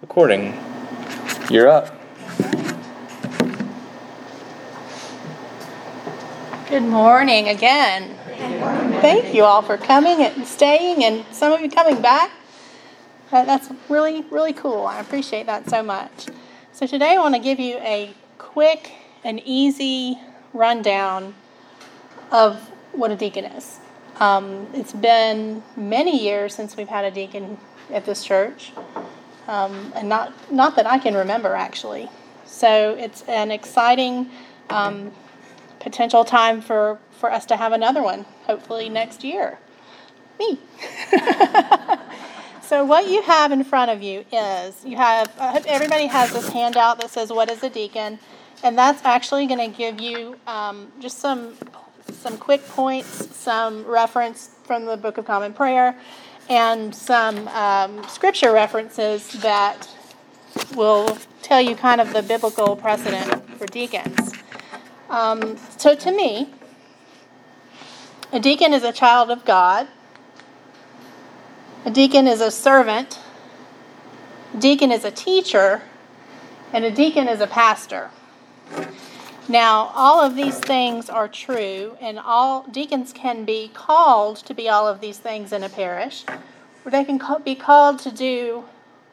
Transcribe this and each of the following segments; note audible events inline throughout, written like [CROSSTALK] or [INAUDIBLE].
recording. You're up. Good morning again. Thank you all for coming and staying, and some of you coming back. That's really, really cool. I appreciate that so much. So, today I want to give you a quick and easy rundown of what a deacon is. Um, it's been many years since we've had a deacon at this church, um, and not not that I can remember actually. So it's an exciting um, potential time for for us to have another one, hopefully next year. Me. [LAUGHS] so what you have in front of you is you have I hope everybody has this handout that says what is a deacon, and that's actually going to give you um, just some some quick points, some reference from the Book of Common Prayer and some um, scripture references that will tell you kind of the biblical precedent for deacons. Um, so, to me, a deacon is a child of God, a deacon is a servant, a deacon is a teacher, and a deacon is a pastor. Now, all of these things are true, and all deacons can be called to be all of these things in a parish, or they can be called to do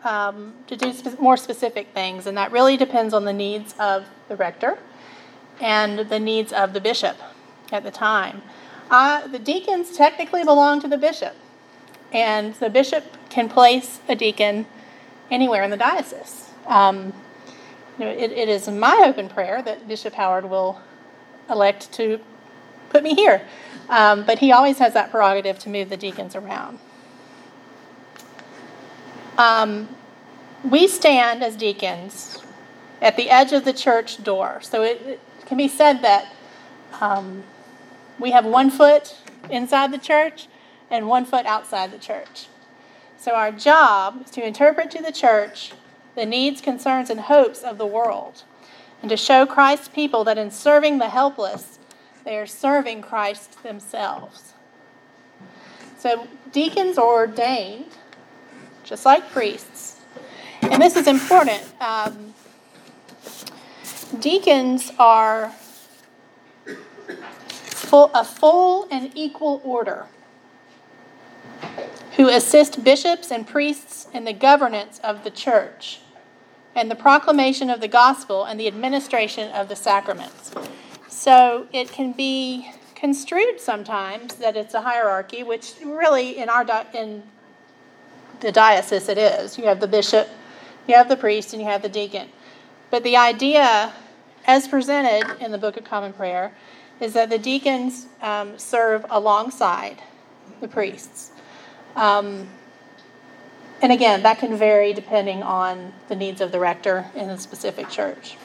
um, to do spe- more specific things, and that really depends on the needs of the rector and the needs of the bishop at the time. Uh, the deacons technically belong to the bishop, and the bishop can place a deacon anywhere in the diocese. Um, know, it, it is my open prayer that Bishop Howard will elect to put me here. Um, but he always has that prerogative to move the deacons around. Um, we stand as deacons at the edge of the church door. So it, it can be said that um, we have one foot inside the church and one foot outside the church. So our job is to interpret to the church the needs, concerns, and hopes of the world, and to show Christ's people that in serving the helpless, they are serving Christ themselves. So, deacons are ordained, just like priests. And this is important. Um, deacons are full, a full and equal order who assist bishops and priests in the governance of the church and the proclamation of the gospel and the administration of the sacraments. So it can be construed sometimes that it's a hierarchy, which really in our in the diocese it is. You have the bishop, you have the priest, and you have the deacon. But the idea, as presented in the Book of Common Prayer, is that the deacons um, serve alongside the priests. Um, and again, that can vary depending on the needs of the rector in a specific church.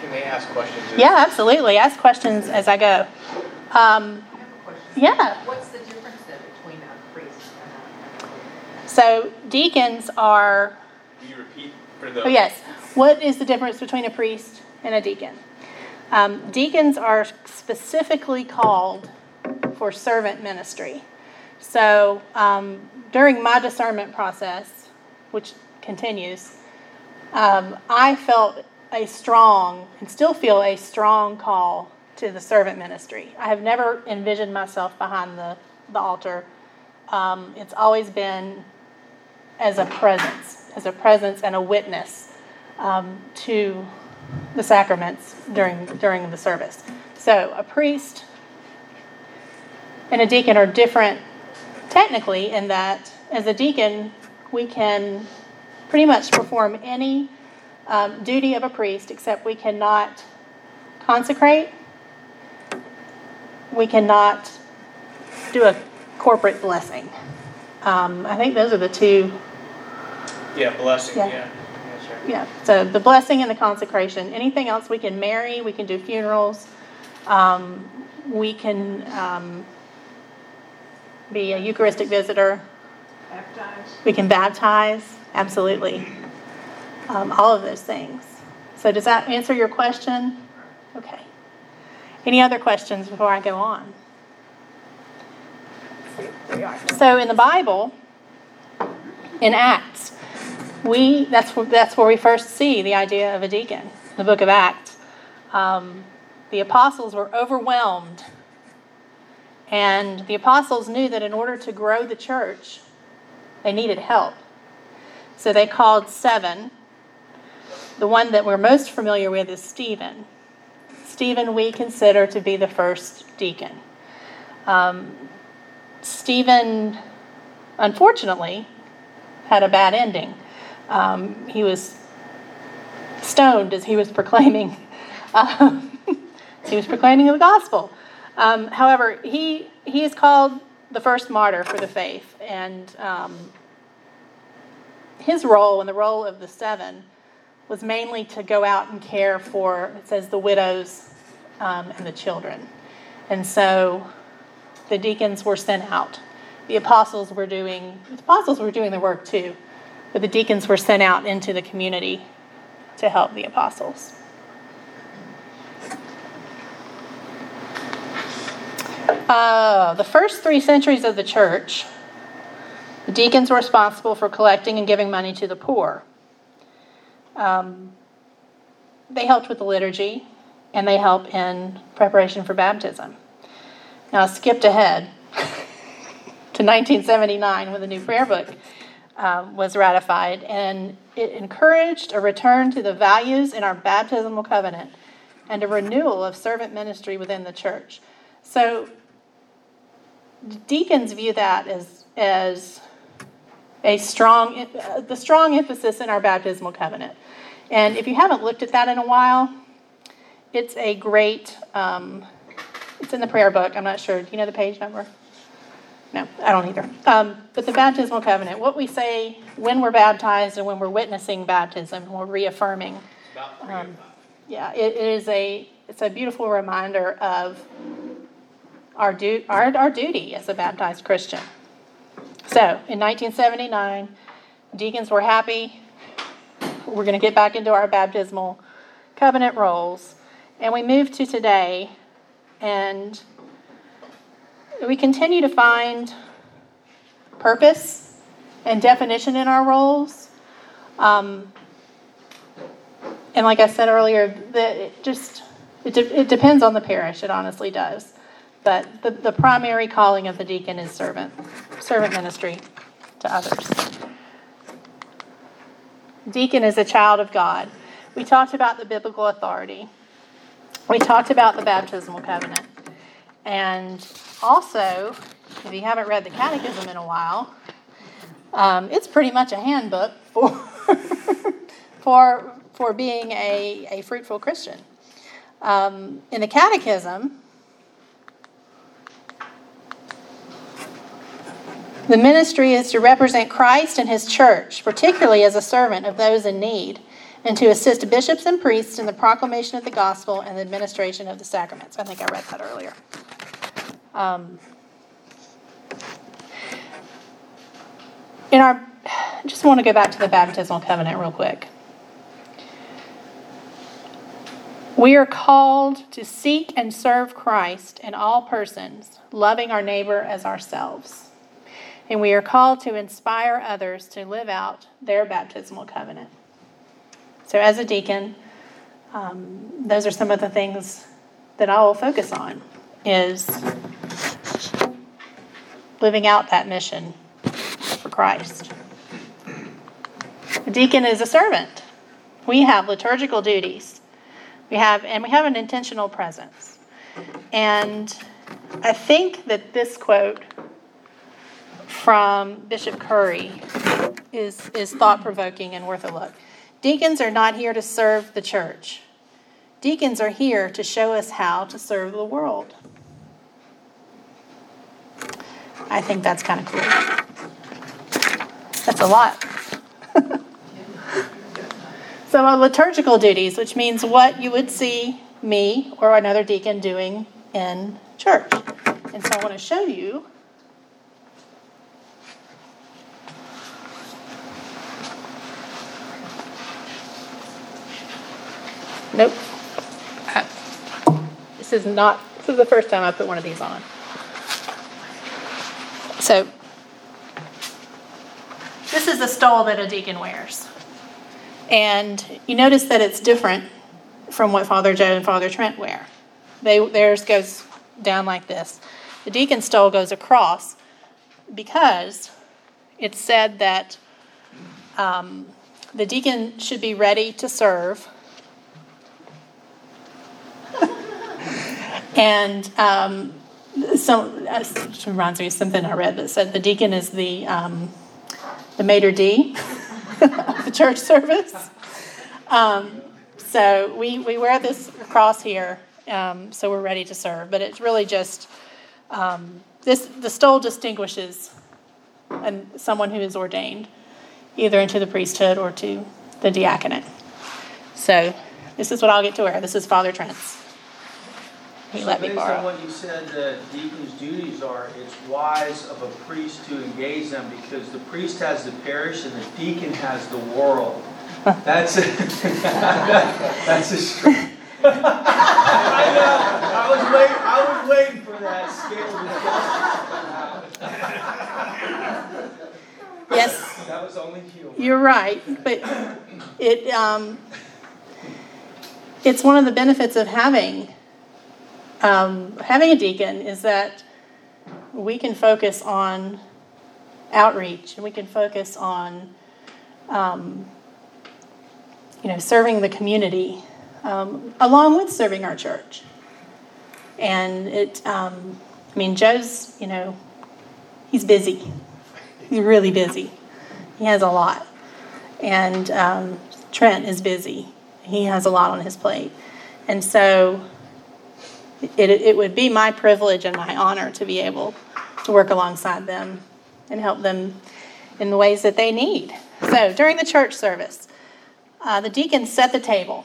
Can they ask questions? Yeah, absolutely. Ask questions as I go. Um, I have a question. yeah. What's the difference then between a priest and a? So deacons are. Will you repeat for the? Oh yes. What is the difference between a priest and a deacon? Um, deacons are specifically called for servant ministry. So um, during my discernment process, which continues, um, I felt a strong and still feel a strong call to the servant ministry. I have never envisioned myself behind the, the altar. Um, it's always been as a presence, as a presence and a witness um, to the sacraments during during the service. So a priest and a deacon are different technically in that as a deacon we can pretty much perform any um, duty of a priest except we cannot consecrate we cannot do a corporate blessing um, i think those are the two Yeah, blessing. Yeah. Yeah. Yeah. so the blessing and the consecration. Anything else we can marry, we can do funerals, um, we can um, be a Eucharistic visitor, Baptized? we can baptize, absolutely. Um, all of those things. So, does that answer your question? Okay. Any other questions before I go on? There you are. So in the Bible, in Acts, we that's that's where we first see the idea of a deacon. The book of Acts, um, the apostles were overwhelmed, and the apostles knew that in order to grow the church, they needed help. So they called seven. The one that we're most familiar with is Stephen. Stephen, we consider to be the first deacon. Um, Stephen, unfortunately, had a bad ending. Um, he was stoned as he was proclaiming. [LAUGHS] Um, he was proclaiming the gospel. Um, however, he he is called the first martyr for the faith, and um, his role and the role of the seven was mainly to go out and care for it says the widows um, and the children, and so the deacons were sent out. The apostles were doing the apostles were doing the work too, but the deacons were sent out into the community to help the apostles. Uh, the first three centuries of the church, the deacons were responsible for collecting and giving money to the poor. Um, they helped with the liturgy and they help in preparation for baptism. Now, I skipped ahead [LAUGHS] to 1979 when the new prayer book um, was ratified, and it encouraged a return to the values in our baptismal covenant and a renewal of servant ministry within the church. So, deacons view that as, as a strong, uh, the strong emphasis in our baptismal covenant. And if you haven't looked at that in a while, it's a great, um, it's in the prayer book. I'm not sure. Do you know the page number? No, I don't either. Um, but the baptismal covenant, what we say when we're baptized and when we're witnessing baptism, we're reaffirming. Um. Yeah, it, it is a it's a beautiful reminder of our, du- our our duty as a baptized Christian. So in 1979, deacons were happy. We're going to get back into our baptismal covenant roles, and we move to today, and we continue to find purpose and definition in our roles. Um, and like I said earlier, the, it just it, de- it depends on the parish. It honestly does. But the, the primary calling of the deacon is servant, servant ministry to others. Deacon is a child of God. We talked about the biblical authority. We talked about the baptismal covenant. And also, if you haven't read the catechism in a while, um, it's pretty much a handbook for [LAUGHS] for for being a, a fruitful Christian. Um, in the catechism, the ministry is to represent Christ and his church, particularly as a servant of those in need, and to assist bishops and priests in the proclamation of the gospel and the administration of the sacraments. I think I read that earlier. Um, in our, I just want to go back to the baptismal covenant real quick. We are called to seek and serve Christ in all persons, loving our neighbor as ourselves. And we are called to inspire others to live out their baptismal covenant. So, as a deacon, um, those are some of the things that I will focus on: is living out that mission for Christ. A deacon is a servant. We have liturgical duties. We have, and we have an intentional presence. And I think that this quote from Bishop Curry is, is thought provoking and worth a look. Deacons are not here to serve the church, deacons are here to show us how to serve the world. I think that's kind of cool. That's a lot. [LAUGHS] so, liturgical duties, which means what you would see me or another deacon doing in church. And so, I want to show you. Nope. Uh, This is not, this is the first time I put one of these on. So, this is the stole that a deacon wears. And you notice that it's different from what Father Joe and Father Trent wear. They, theirs goes down like this. The deacon stole goes across because it's said that um, the deacon should be ready to serve. [LAUGHS] and um, some uh, reminds me of something I read that said the deacon is the um, the maitre d of the church service. Um, so we, we wear this cross here, um, so we're ready to serve. But it's really just um, this. The stole distinguishes and someone who is ordained either into the priesthood or to the diaconate. So this is what I'll get to wear. This is Father Trent's. He let me Based on what you said the deacon's duties are, it's wise of a priest to engage them because the priest has the parish and the deacon has the world. That's a, [LAUGHS] that's a str- I know, I was waiting, I was waiting for that scale Yes, that was only humor. you're right, but it um, it's one of the benefits of having um, having a deacon is that we can focus on outreach and we can focus on um, you know serving the community um, along with serving our church. And it um, i mean joe's you know he's busy. He's really busy. He has a lot. And um, trent is busy. He has a lot on his plate. And so it, it would be my privilege and my honor to be able to work alongside them and help them in the ways that they need. So during the church service, uh, the deacons set the table.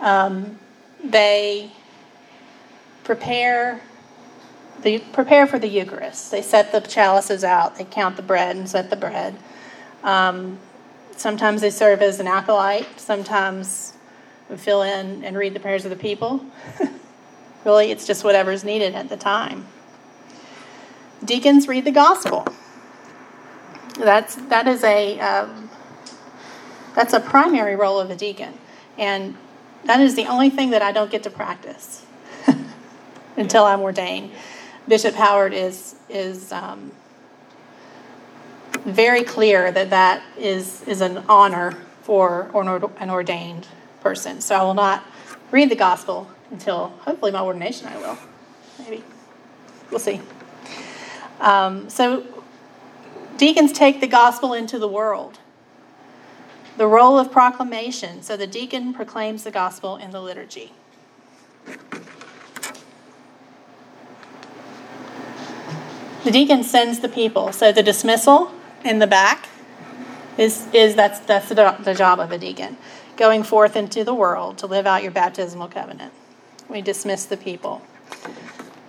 Um, they prepare they prepare for the Eucharist. They set the chalices out. They count the bread and set the bread. Um, sometimes they serve as an acolyte. Sometimes we fill in and read the prayers of the people. [LAUGHS] Really, it's just whatever's needed at the time. Deacons read the gospel. That's that is a um, that's a primary role of a deacon, and that is the only thing that I don't get to practice [LAUGHS] until I'm ordained. Bishop Howard is is um, very clear that that is is an honor for an ordained person. So I will not read the gospel until hopefully my ordination. I will, maybe. We'll see. Um, so deacons take the gospel into the world. The role of proclamation. So the deacon proclaims the gospel in the liturgy. The deacon sends the people. So the dismissal in the back is, is that's, that's the, the job of a deacon. Going forth into the world to live out your baptismal covenant. We dismiss the people.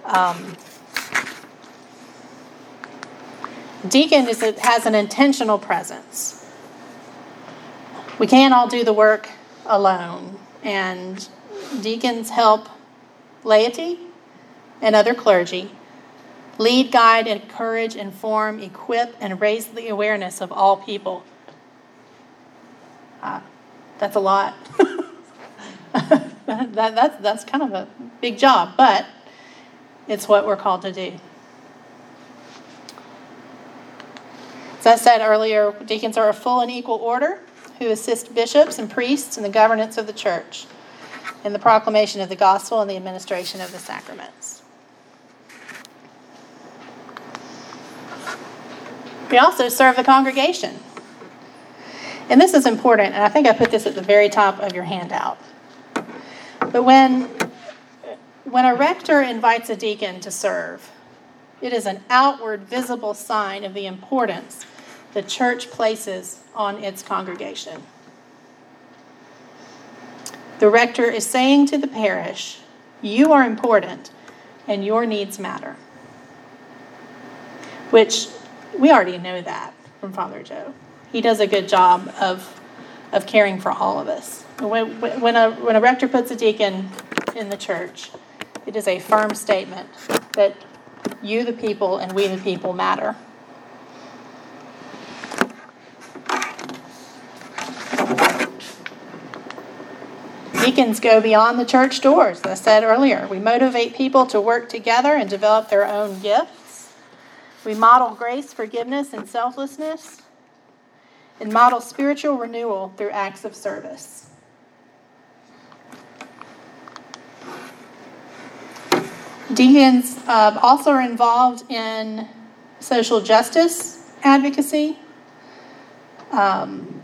Um, deacon is, has an intentional presence. We can't all do the work alone, and deacons help laity and other clergy lead, guide, encourage, inform, equip, and raise the awareness of all people. Uh, that's a lot. [LAUGHS] [LAUGHS] that, that's, that's kind of a big job, but it's what we're called to do. As I said earlier, deacons are a full and equal order who assist bishops and priests in the governance of the church, in the proclamation of the gospel, and the administration of the sacraments. We also serve the congregation. And this is important, and I think I put this at the very top of your handout. But when, when a rector invites a deacon to serve, it is an outward, visible sign of the importance the church places on its congregation. The rector is saying to the parish, You are important and your needs matter. Which we already know that from Father Joe. He does a good job of, of caring for all of us. When, when, a, when a rector puts a deacon in the church, it is a firm statement that you, the people, and we, the people, matter. Deacons go beyond the church doors, as I said earlier. We motivate people to work together and develop their own gifts. We model grace, forgiveness, and selflessness, and model spiritual renewal through acts of service. Deacons uh, also are involved in social justice advocacy, um,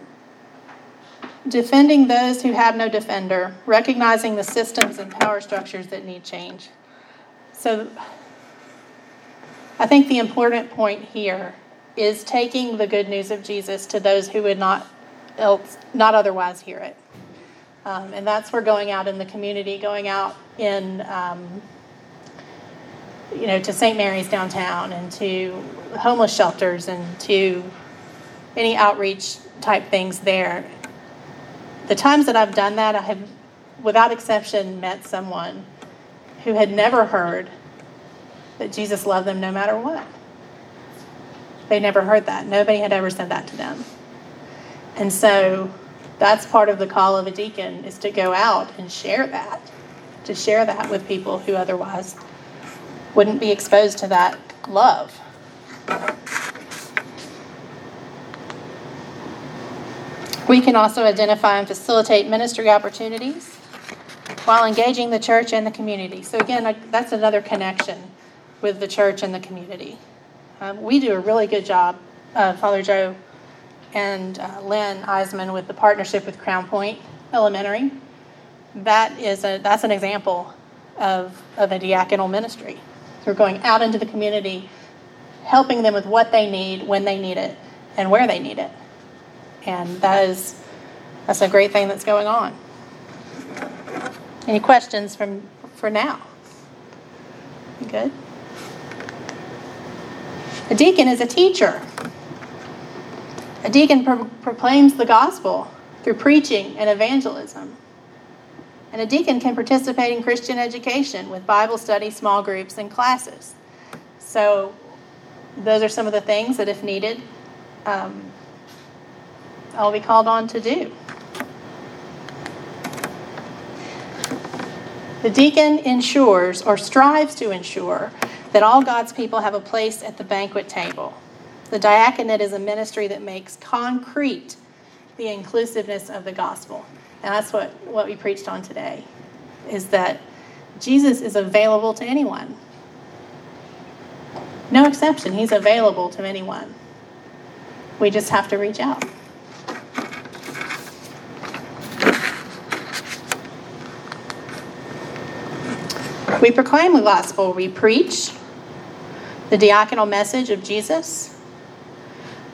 defending those who have no defender, recognizing the systems and power structures that need change. So, I think the important point here is taking the good news of Jesus to those who would not else, not otherwise hear it. Um, and that's where going out in the community, going out in um, you know, to St. Mary's downtown and to homeless shelters and to any outreach type things there. The times that I've done that, I have, without exception, met someone who had never heard that Jesus loved them no matter what. They never heard that. Nobody had ever said that to them. And so that's part of the call of a deacon is to go out and share that, to share that with people who otherwise wouldn't be exposed to that love. We can also identify and facilitate ministry opportunities while engaging the church and the community. So, again, that's another connection with the church and the community. Um, we do a really good job, uh, Father Joe and uh, Lynn Eisman, with the partnership with Crown Point Elementary. That is a, that's an example of, of a diaconal ministry. We're going out into the community, helping them with what they need, when they need it, and where they need it. And that is that's a great thing that's going on. Any questions from for now? Good? A deacon is a teacher. A deacon pro- proclaims the gospel through preaching and evangelism. And a deacon can participate in Christian education with Bible study, small groups, and classes. So, those are some of the things that, if needed, um, I'll be called on to do. The deacon ensures or strives to ensure that all God's people have a place at the banquet table. The diaconate is a ministry that makes concrete the inclusiveness of the gospel. And that's what, what we preached on today, is that Jesus is available to anyone. No exception, he's available to anyone. We just have to reach out. We proclaim the gospel, we preach the diaconal message of Jesus.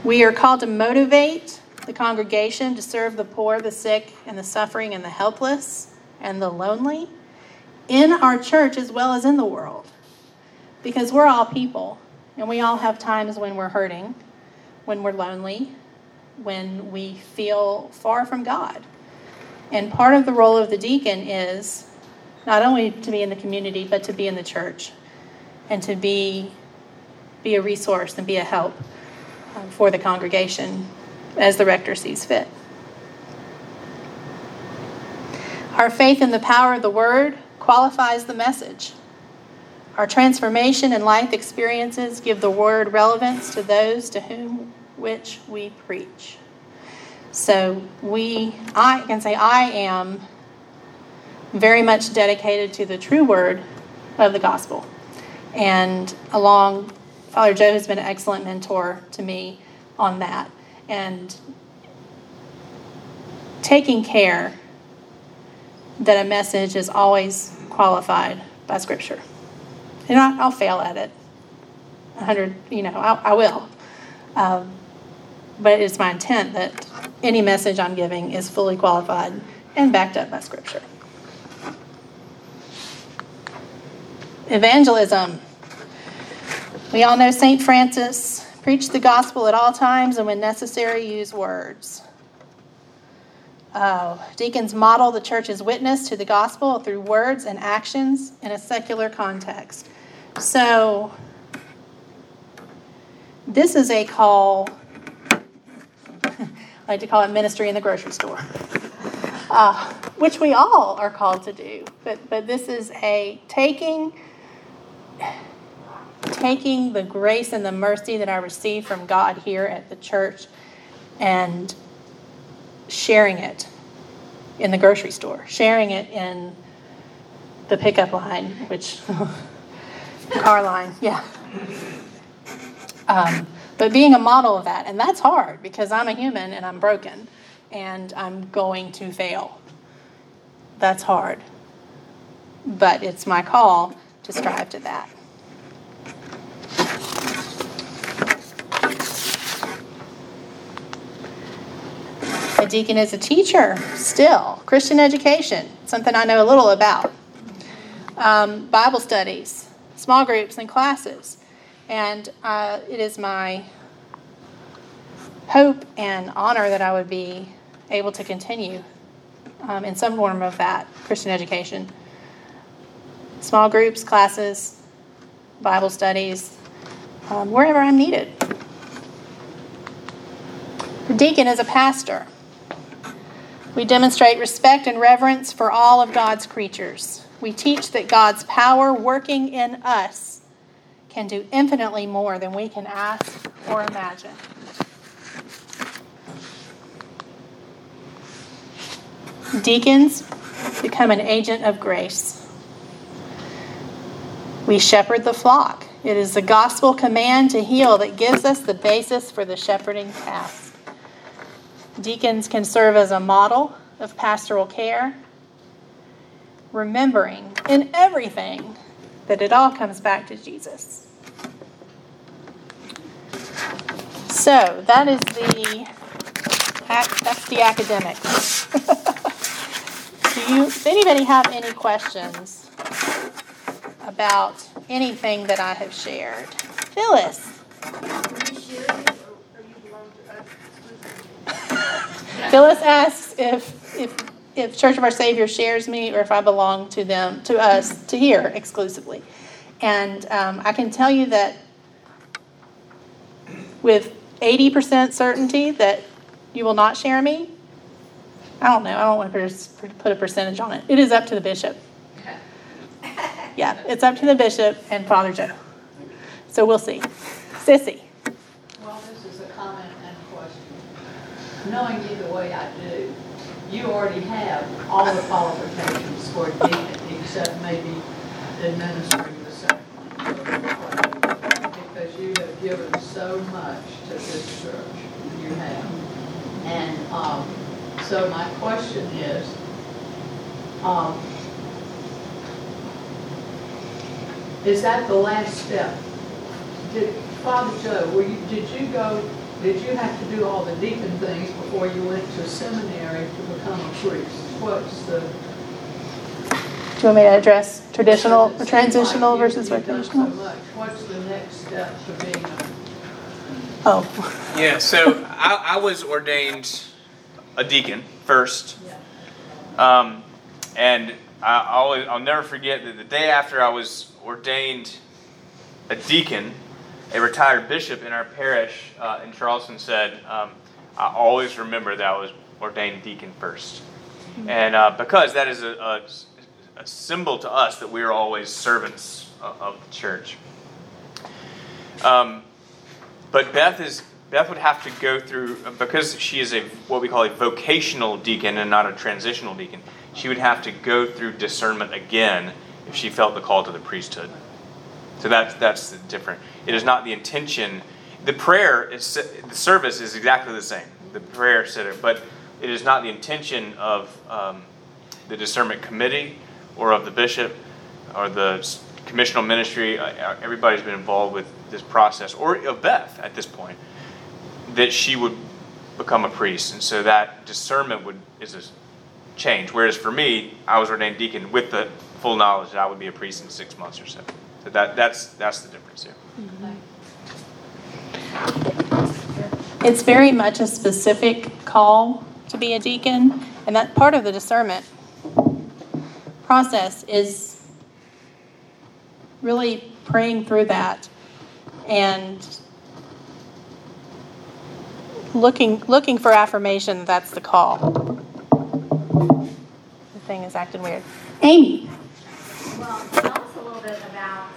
We are called to motivate the congregation to serve the poor, the sick, and the suffering, and the helpless, and the lonely in our church as well as in the world. Because we're all people, and we all have times when we're hurting, when we're lonely, when we feel far from God. And part of the role of the deacon is not only to be in the community, but to be in the church and to be, be a resource and be a help uh, for the congregation as the rector sees fit. Our faith in the power of the word qualifies the message. Our transformation and life experiences give the word relevance to those to whom which we preach. So we I can say I am very much dedicated to the true word of the gospel. And along Father Joe has been an excellent mentor to me on that and taking care that a message is always qualified by Scripture. And I, will fail at it. A hundred, you know, I, I will. Um, but it's my intent that any message I'm giving is fully qualified and backed up by Scripture. Evangelism. We all know St. Francis Preach the gospel at all times and when necessary, use words. Uh, deacons model the church's witness to the gospel through words and actions in a secular context. So, this is a call, [LAUGHS] I like to call it ministry in the grocery store, [LAUGHS] uh, which we all are called to do. But, but this is a taking, taking the grace and the mercy that I received from God here at the church and sharing it in the grocery store, sharing it in the pickup line, which [LAUGHS] car line, yeah. Um, but being a model of that, and that's hard because I'm a human and I'm broken and I'm going to fail. That's hard. But it's my call to strive to that. Deacon is a teacher still, Christian education, something I know a little about. Um, Bible studies, small groups, and classes. And uh, it is my hope and honor that I would be able to continue um, in some form of that Christian education. Small groups, classes, Bible studies, um, wherever I'm needed. The deacon is a pastor. We demonstrate respect and reverence for all of God's creatures. We teach that God's power working in us can do infinitely more than we can ask or imagine. Deacons become an agent of grace. We shepherd the flock. It is the gospel command to heal that gives us the basis for the shepherding task. Deacons can serve as a model of pastoral care, remembering in everything that it all comes back to Jesus. So that is the that's the academic. [LAUGHS] Do you anybody have any questions about anything that I have shared? Phyllis. Phyllis asks if if if Church of Our Savior shares me or if I belong to them to us to here exclusively. And um, I can tell you that with 80% certainty that you will not share me. I don't know. I don't want to put a percentage on it. It is up to the bishop. [LAUGHS] Yeah, it's up to the bishop and Father Joe. So we'll see. Sissy. Well, this is a comment and a question. Knowing you the way I do, you already have all the qualifications for a deacon, except maybe administering the sacrament. Because you have given so much to this church, you have. And, um, so my question is, um, is that the last step? Did, Father Joe, you, did you go, did you have to do all the deacon things before you went to seminary to become a priest? What's the? Do you want me to address traditional or transitional like versus you've so. What's the next step to being a? Oh, Yeah, so I, I was ordained a deacon first. Yeah. Um, and I always, I'll never forget that the day after I was ordained a deacon, a retired bishop in our parish uh, in Charleston said, um, I always remember that I was ordained deacon 1st And uh, because that is a, a, a symbol to us that we are always servants of, of the church. Um, but Beth is Beth would have to go through because she is a what we call a vocational deacon and not a transitional deacon. She would have to go through discernment again if she felt the call to the priesthood. So that's that's different. It is not the intention. The prayer is the service is exactly the same. The prayer it, but it is not the intention of um, the discernment committee or of the bishop or the Commission on Ministry. Uh, Everybody's been involved with this process, or of Beth at this point, that she would become a priest, and so that discernment would is a change. Whereas for me, I was ordained deacon with the full knowledge that I would be a priest in six months or so. So that that's that's the difference here. it's very much a specific call to be a deacon, and that part of the discernment process is really praying through that and looking, looking for affirmation that's the call. The thing is acting weird. Amy, Well, tell us a little bit about,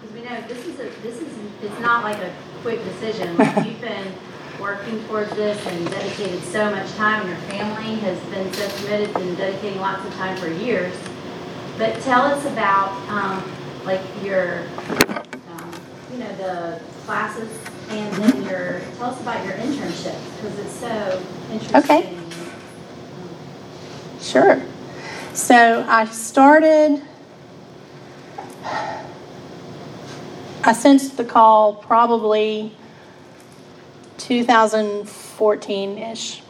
because we know this is a, this is, it's not like a quick decision. Like, [LAUGHS] You've been working towards this and dedicated so much time, and your family has been so committed and dedicating lots of time for years. But tell us about, um, like, your, um, you know, the classes, and then your, tell us about your internship because it's so interesting. Okay. Sure. So I started, I sensed the call probably 2014 ish.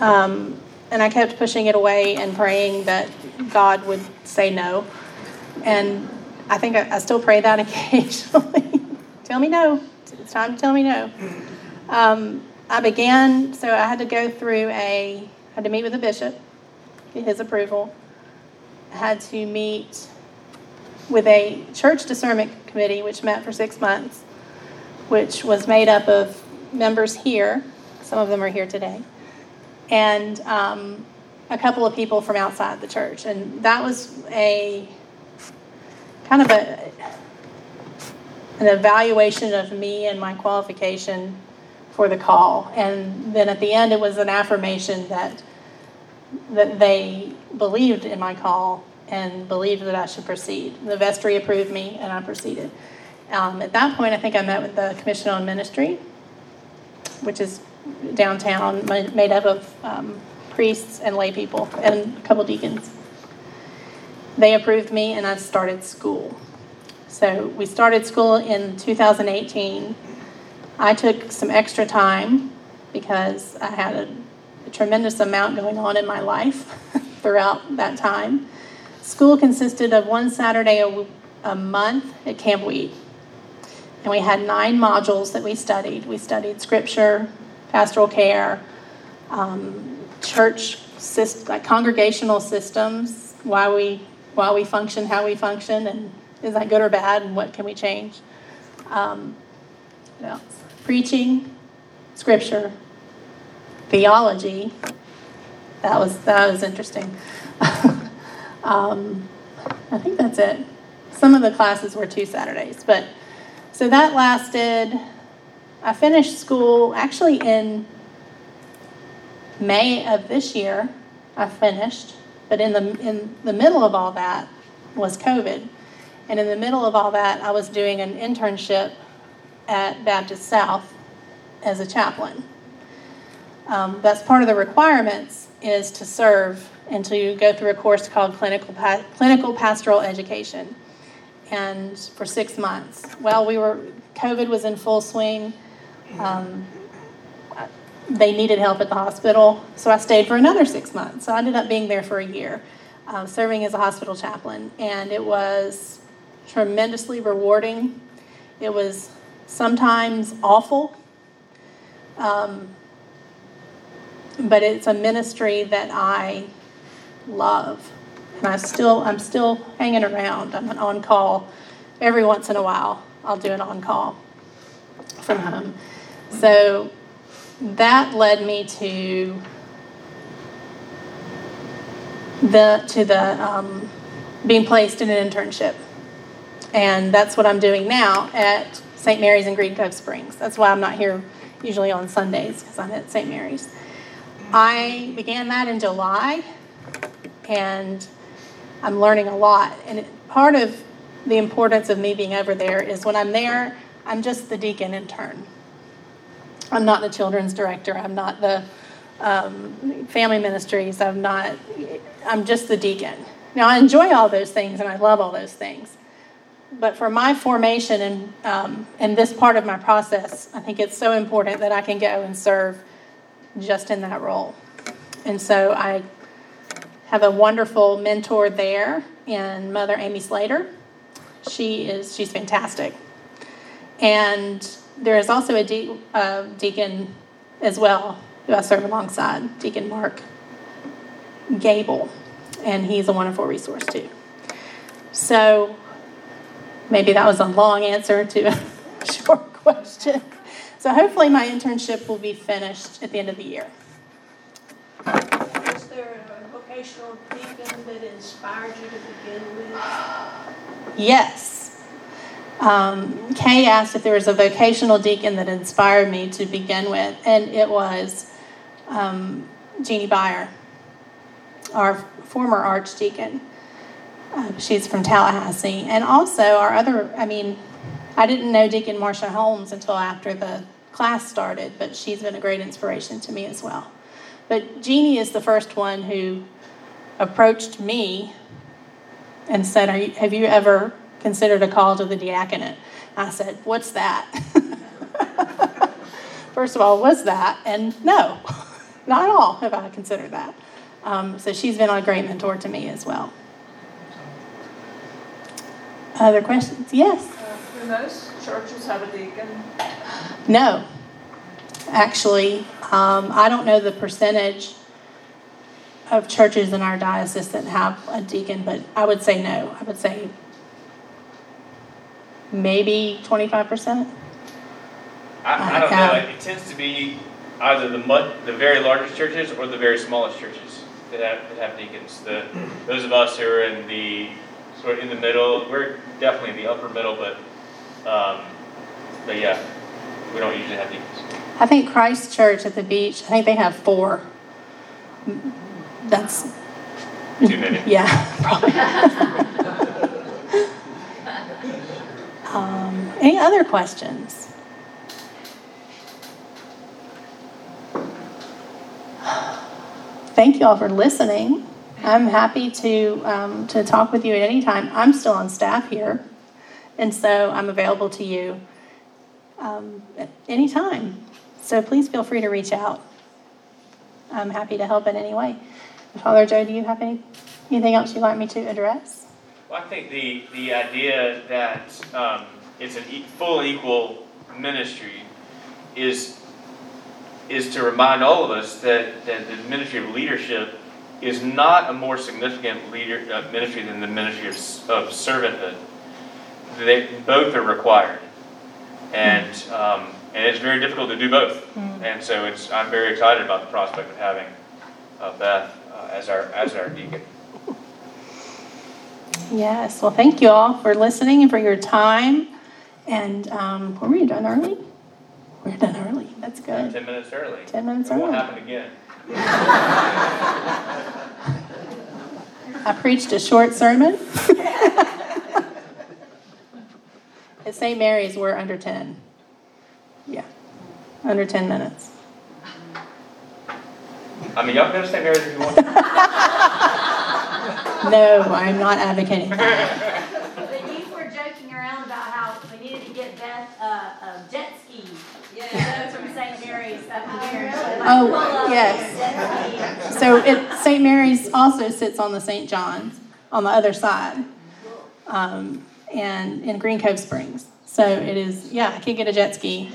Um, and I kept pushing it away and praying that God would say no. And I think I, I still pray that [LAUGHS] occasionally. tell me no. It's time to tell me no. Um, I began, so I had to go through a, had to meet with a bishop get his approval. I had to meet with a church discernment committee, which met for six months, which was made up of members here. Some of them are here today, and um, a couple of people from outside the church. And that was a kind of a an evaluation of me and my qualification for the call. And then at the end, it was an affirmation that that they believed in my call and believed that I should proceed. The vestry approved me, and I proceeded. Um, at that point, I think I met with the Commission on Ministry, which is downtown, made up of um, priests and lay people and a couple deacons. They approved me, and I started school. So we started school in 2018. I took some extra time because I had a a tremendous amount going on in my life [LAUGHS] throughout that time. School consisted of one Saturday a, w- a month at Camp Weed. And we had nine modules that we studied. We studied scripture, pastoral care, um, church, syst- like congregational systems, why we, why we function, how we function, and is that good or bad, and what can we change. Um, else? Preaching, scripture, theology. That was that was interesting. [LAUGHS] um, I think that's it. Some of the classes were two Saturdays, but so that lasted. I finished school actually in May of this year. I finished, but in the in the middle of all that was COVID, and in the middle of all that, I was doing an internship at Baptist South as a chaplain. Um, that's part of the requirements is to serve and to go through a course called clinical pa- clinical pastoral education, and for six months. Well, we were COVID was in full swing. Um, they needed help at the hospital, so I stayed for another six months. So I ended up being there for a year, um, serving as a hospital chaplain, and it was tremendously rewarding. It was sometimes awful. Um, but it's a ministry that I love. And I still I'm still hanging around. I'm an on call every once in a while. I'll do an on call from home. So that led me to the to the um, being placed in an internship. And that's what I'm doing now at St. Mary's in Green Cove Springs. That's why I'm not here usually on Sundays because I'm at St. Mary's. I began that in July, and I'm learning a lot. And it, part of the importance of me being over there is when I'm there, I'm just the deacon intern. I'm not the children's director. I'm not the um, family ministries. I'm not. I'm just the deacon. Now I enjoy all those things and I love all those things, but for my formation and um, and this part of my process, I think it's so important that I can go and serve just in that role. And so I have a wonderful mentor there in Mother Amy Slater. She is she's fantastic. And there is also a de- uh, deacon as well who I serve alongside, Deacon Mark Gable, and he's a wonderful resource too. So maybe that was a long answer to a [LAUGHS] short question. So hopefully my internship will be finished at the end of the year. Vocational deacon that inspired you to begin with? Yes. Um, Kay asked if there was a vocational deacon that inspired me to begin with, and it was um, Jeannie Byer, our former archdeacon. Uh, she's from Tallahassee. And also, our other, I mean, I didn't know Deacon Marsha Holmes until after the class started, but she's been a great inspiration to me as well. But Jeannie is the first one who approached me and said, Are you, Have you ever considered a call to the diaconate? I said, What's that? [LAUGHS] First of all, was that? And no, [LAUGHS] not at all have I considered that. Um, so she's been a great mentor to me as well. Other questions? Yes? Uh, Do most churches have a deacon? No. Actually, um, I don't know the percentage of churches in our diocese that have a deacon, but I would say no. I would say maybe 25%. I, I don't know. It tends to be either the mud, the very largest churches or the very smallest churches that have, that have deacons. The those of us who are in the sort of in the middle, we're definitely in the upper middle, but um, but yeah, we don't usually have deacons. I think Christ Church at the beach, I think they have four. That's, Too many. [LAUGHS] yeah, probably. um, any other questions? Thank you all for listening. I'm happy to, um, to talk with you at any time. I'm still on staff here, and so I'm available to you um, at any time. So please feel free to reach out. I'm happy to help in any way. Father Joe, do you have any, anything else you'd like me to address? Well, I think the, the idea that um, it's a e- full equal ministry is, is to remind all of us that, that the ministry of leadership is not a more significant leader, uh, ministry than the ministry of, of servanthood. They, both are required. And, um, and it's very difficult to do both. And so it's, I'm very excited about the prospect of having uh, Beth as our, as our deacon. Yes, well, thank you all for listening and for your time. And um, were we done early? We're done early. That's good. Ten minutes early. 10 minutes It won't early. happen again. [LAUGHS] I preached a short sermon. [LAUGHS] At St. Mary's, we're under 10. Yeah, under 10 minutes. I mean, y'all can go to St. Mary's if you want. [LAUGHS] No, I'm not advocating that. But you were joking around about how we needed to get Beth a, a jet ski. Yeah. From St. Mary's up here. So, like, Oh, yes. So it, St. Mary's also sits on the St. John's on the other side, um, and in Green Cove Springs. So it is, yeah, I could get a jet ski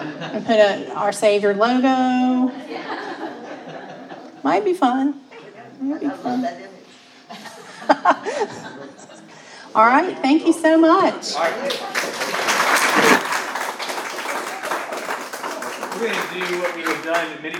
and put a Our Savior logo. Might be fun. Might be fun. [LAUGHS] All right, thank you so much. We're gonna do what we have done many